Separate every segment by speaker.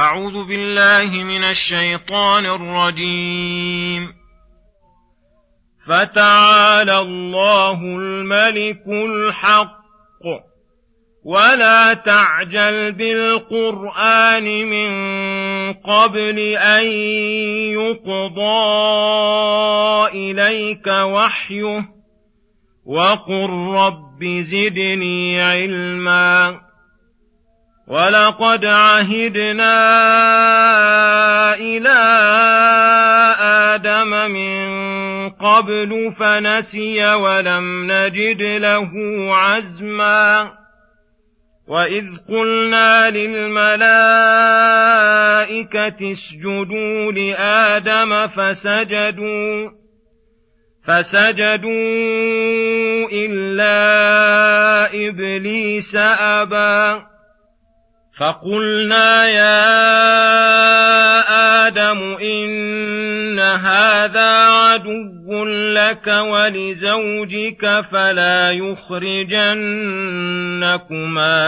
Speaker 1: أعوذ بالله من الشيطان الرجيم. فتعالى الله الملك الحق. ولا تعجل بالقرآن من قبل أن يقضى إليك وحيه. وقل رب زدني علما. ولقد عهدنا إلى آدم من قبل فنسي ولم نجد له عزما. وإذ قلنا للملائكة اسجدوا لآدم فسجدوا فسجدوا إلا إبليس أبى. فقلنا يا آدم إن هذا عدو لك ولزوجك فلا يخرجنكما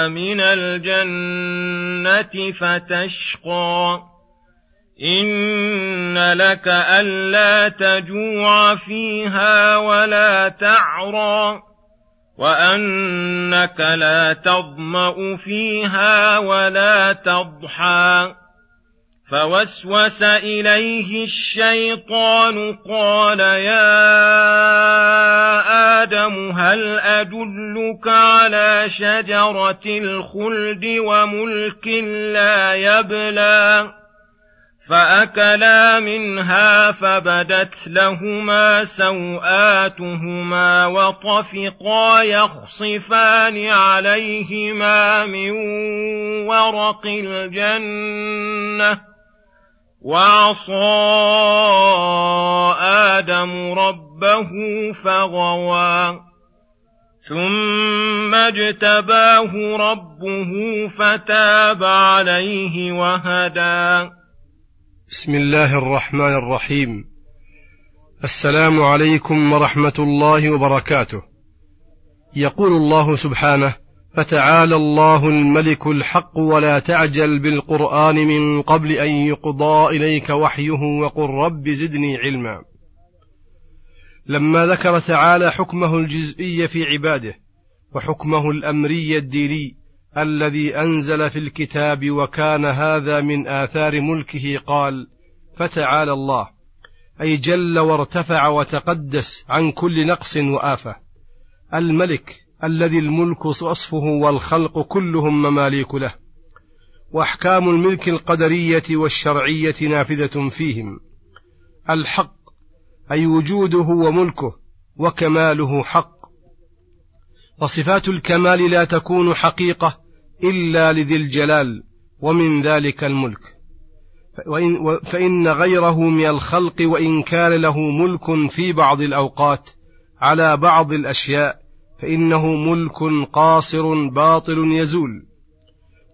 Speaker 1: من الجنة فتشقى. إن لك ألا تجوع فيها ولا تعرى. وأنك لا تظمأ فيها ولا تضحى فوسوس إليه الشيطان قال يا آدم هل أدلك على شجرة الخلد وملك لا يبلى فأكلا منها فبدت لهما سوآتهما وطفقا يخصفان عليهما من ورق الجنة وعصى آدم ربه فغوى ثم اجتباه ربه فتاب عليه وهدى
Speaker 2: بسم الله الرحمن الرحيم. السلام عليكم ورحمة الله وبركاته. يقول الله سبحانه فتعالى الله الملك الحق ولا تعجل بالقرآن من قبل أن يقضى إليك وحيه وقل رب زدني علما. لما ذكر تعالى حكمه الجزئي في عباده وحكمه الأمري الديني الذي أنزل في الكتاب وكان هذا من آثار ملكه قال فتعالى الله. أي جل وارتفع وتقدس عن كل نقص وآفة. الملك الذي الملك وصفه والخلق كلهم مماليك له. وأحكام الملك القدرية والشرعية نافذة فيهم. الحق أي وجوده وملكه وكماله حق. وصفات الكمال لا تكون حقيقة إلا لذي الجلال ومن ذلك الملك. وإن فإن غيره من الخلق وإن كان له ملك في بعض الأوقات على بعض الأشياء فإنه ملك قاصر باطل يزول.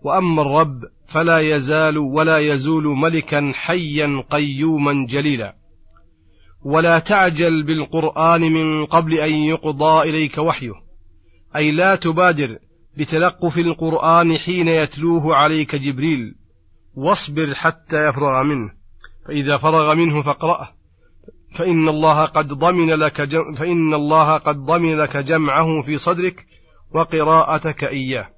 Speaker 2: وأما الرب فلا يزال ولا يزول ملكا حيا قيوما جليلا. ولا تعجل بالقرآن من قبل أن يقضى إليك وحيه. أي لا تبادر بتلقف القرآن حين يتلوه عليك جبريل واصبر حتى يفرغ منه فإذا فرغ منه فاقرأه. فإن الله قد ضمن لك جم فإن الله قد ضمن لك جمعه في صدرك وقراءتك إياه.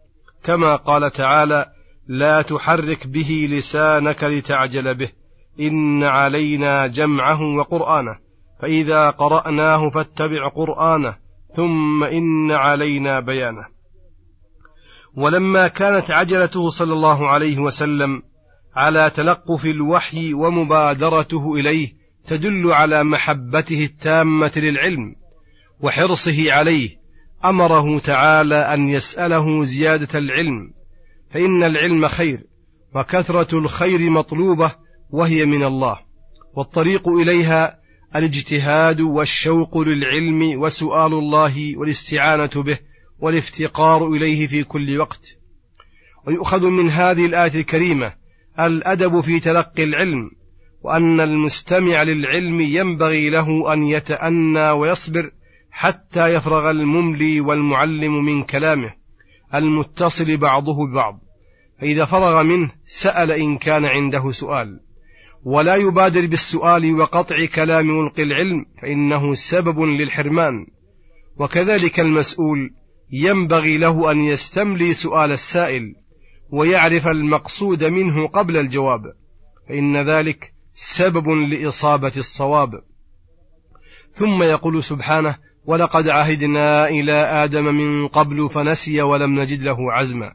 Speaker 2: كما قال تعالى لا تحرك به لسانك لتعجل به إن علينا جمعه وقرآنه. فإذا قرأناه فاتبع قرآنه ثم إن علينا بيانه. ولما كانت عجلته صلى الله عليه وسلم على تلقف الوحي ومبادرته إليه تدل على محبته التامة للعلم وحرصه عليه أمره تعالى أن يسأله زيادة العلم فإن العلم خير وكثرة الخير مطلوبة وهي من الله والطريق إليها الاجتهاد والشوق للعلم وسؤال الله والاستعانة به والافتقار إليه في كل وقت. ويؤخذ من هذه الآية الكريمة الأدب في تلقي العلم وأن المستمع للعلم ينبغي له أن يتأنى ويصبر حتى يفرغ المملي والمعلم من كلامه المتصل بعضه ببعض. فإذا فرغ منه سأل إن كان عنده سؤال. ولا يبادر بالسؤال وقطع كلام ملقي العلم فإنه سبب للحرمان. وكذلك المسؤول ينبغي له أن يستملي سؤال السائل ويعرف المقصود منه قبل الجواب فإن ذلك سبب لإصابة الصواب. ثم يقول سبحانه ولقد عهدنا إلى آدم من قبل فنسي ولم نجد له عزما.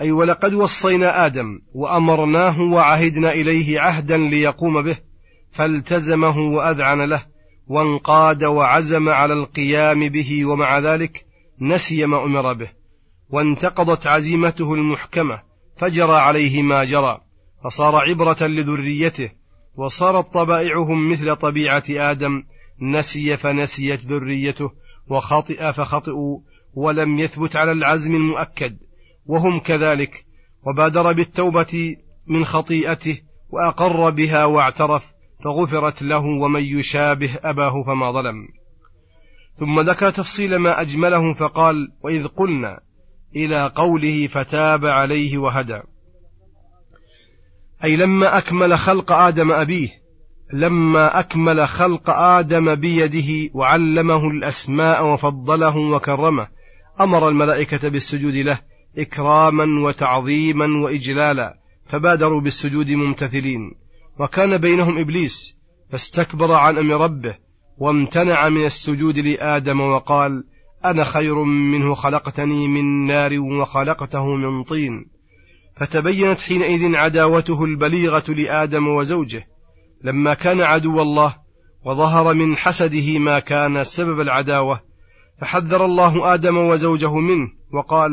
Speaker 2: أي ولقد وصينا آدم وأمرناه وعهدنا إليه عهدا ليقوم به فالتزمه وأذعن له وانقاد وعزم على القيام به ومع ذلك نسي ما أمر به وانتقضت عزيمته المحكمة فجرى عليه ما جرى فصار عبرة لذريته وصارت طبائعهم مثل طبيعة آدم نسي فنسيت ذريته وخطئ فخطئوا ولم يثبت على العزم المؤكد وهم كذلك وبادر بالتوبة من خطيئته وأقر بها واعترف فغفرت له ومن يشابه أباه فما ظلم. ثم ذكر تفصيل ما أجمله فقال وإذ قلنا إلى قوله فتاب عليه وهدى. أي لما أكمل خلق آدم أبيه لما أكمل خلق آدم بيده وعلمه الأسماء وفضله وكرمه أمر الملائكة بالسجود له إكراما وتعظيما وإجلالا فبادروا بالسجود ممتثلين. وكان بينهم إبليس فاستكبر عن أمر ربه وامتنع من السجود لآدم وقال أنا خير منه خلقتني من نار وخلقته من طين. فتبينت حينئذ عداوته البليغة لآدم وزوجه. لما كان عدو الله وظهر من حسده ما كان سبب العداوة فحذر الله آدم وزوجه منه وقال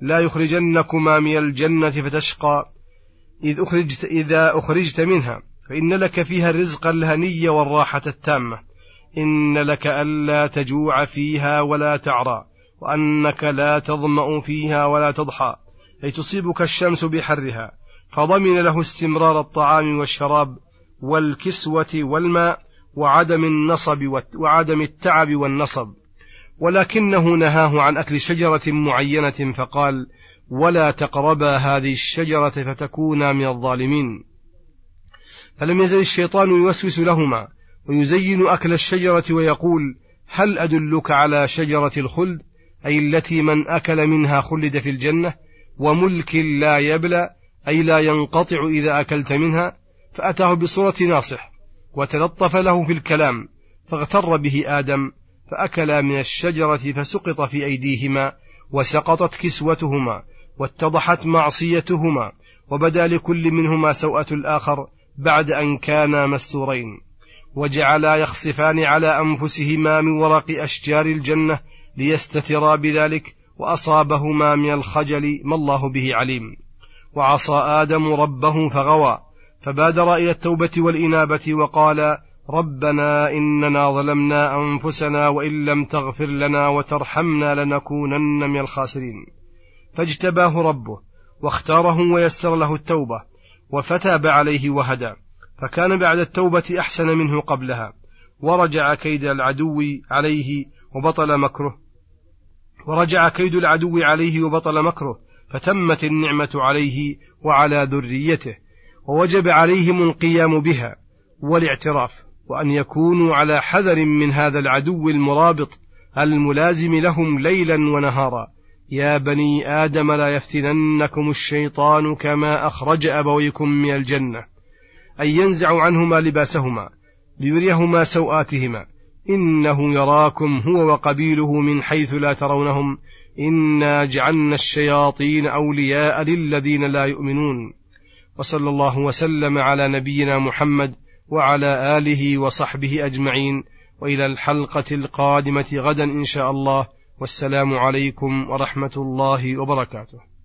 Speaker 2: لا يخرجنكما من الجنة فتشقى إذ أخرجت إذا أخرجت منها فإن لك فيها الرزق الهني والراحة التامة. إن لك ألا تجوع فيها ولا تعرى وأنك لا تظمأ فيها ولا تضحى أي تصيبك الشمس بحرها فضمن له استمرار الطعام والشراب والكسوة والماء وعدم النصب وعدم التعب والنصب. ولكنه نهاه عن أكل شجرة معينة فقال ولا تقربا هذه الشجرة فتكونا من الظالمين فلم يزل الشيطان يوسوس لهما ويزين أكل الشجرة ويقول هل أدلك على شجرة الخلد؟ أي التي من أكل منها خلد في الجنة وملك لا يبلى أي لا ينقطع إذا أكلت منها؟ فأتاه بصورة ناصح وتلطف له في الكلام فاغتر به آدم فأكلا من الشجرة فسقط في أيديهما وسقطت كسوتهما واتضحت معصيتهما وبدا لكل منهما سوءة الآخر بعد أن كانا مستورين. وجعلا يخصفان على أنفسهما من ورق أشجار الجنة ليستترا بذلك وأصابهما من الخجل ما الله به عليم. وعصى آدم ربه فغوى فبادر إلى التوبة والإنابة وقال ربنا إننا ظلمنا أنفسنا وإن لم تغفر لنا وترحمنا لنكونن من الخاسرين. فاجتباه ربه واختاره ويسر له التوبة وفتاب عليه وهدى. فكان بعد التوبة أحسن منه قبلها. ورجع كيد العدو عليه وبطل مكره. ورجع كيد العدو عليه وبطل مكره. فتمت النعمة عليه وعلى ذريته. ووجب عليهم القيام بها والاعتراف. وأن يكونوا على حذر من هذا العدو المرابط الملازم لهم ليلا ونهارا. يا بني آدم لا يفتننكم الشيطان كما أخرج أبويكم من الجنة. أن ينزع عنهما لباسهما ليريهما سوآتهما. إنه يراكم هو وقبيله من حيث لا ترونهم. إنا جعلنا الشياطين أولياء للذين لا يؤمنون. وصلى الله وسلم على نبينا محمد وعلى آله وصحبه أجمعين. وإلى الحلقة القادمة غدا إن شاء الله. والسلام عليكم ورحمة الله وبركاته.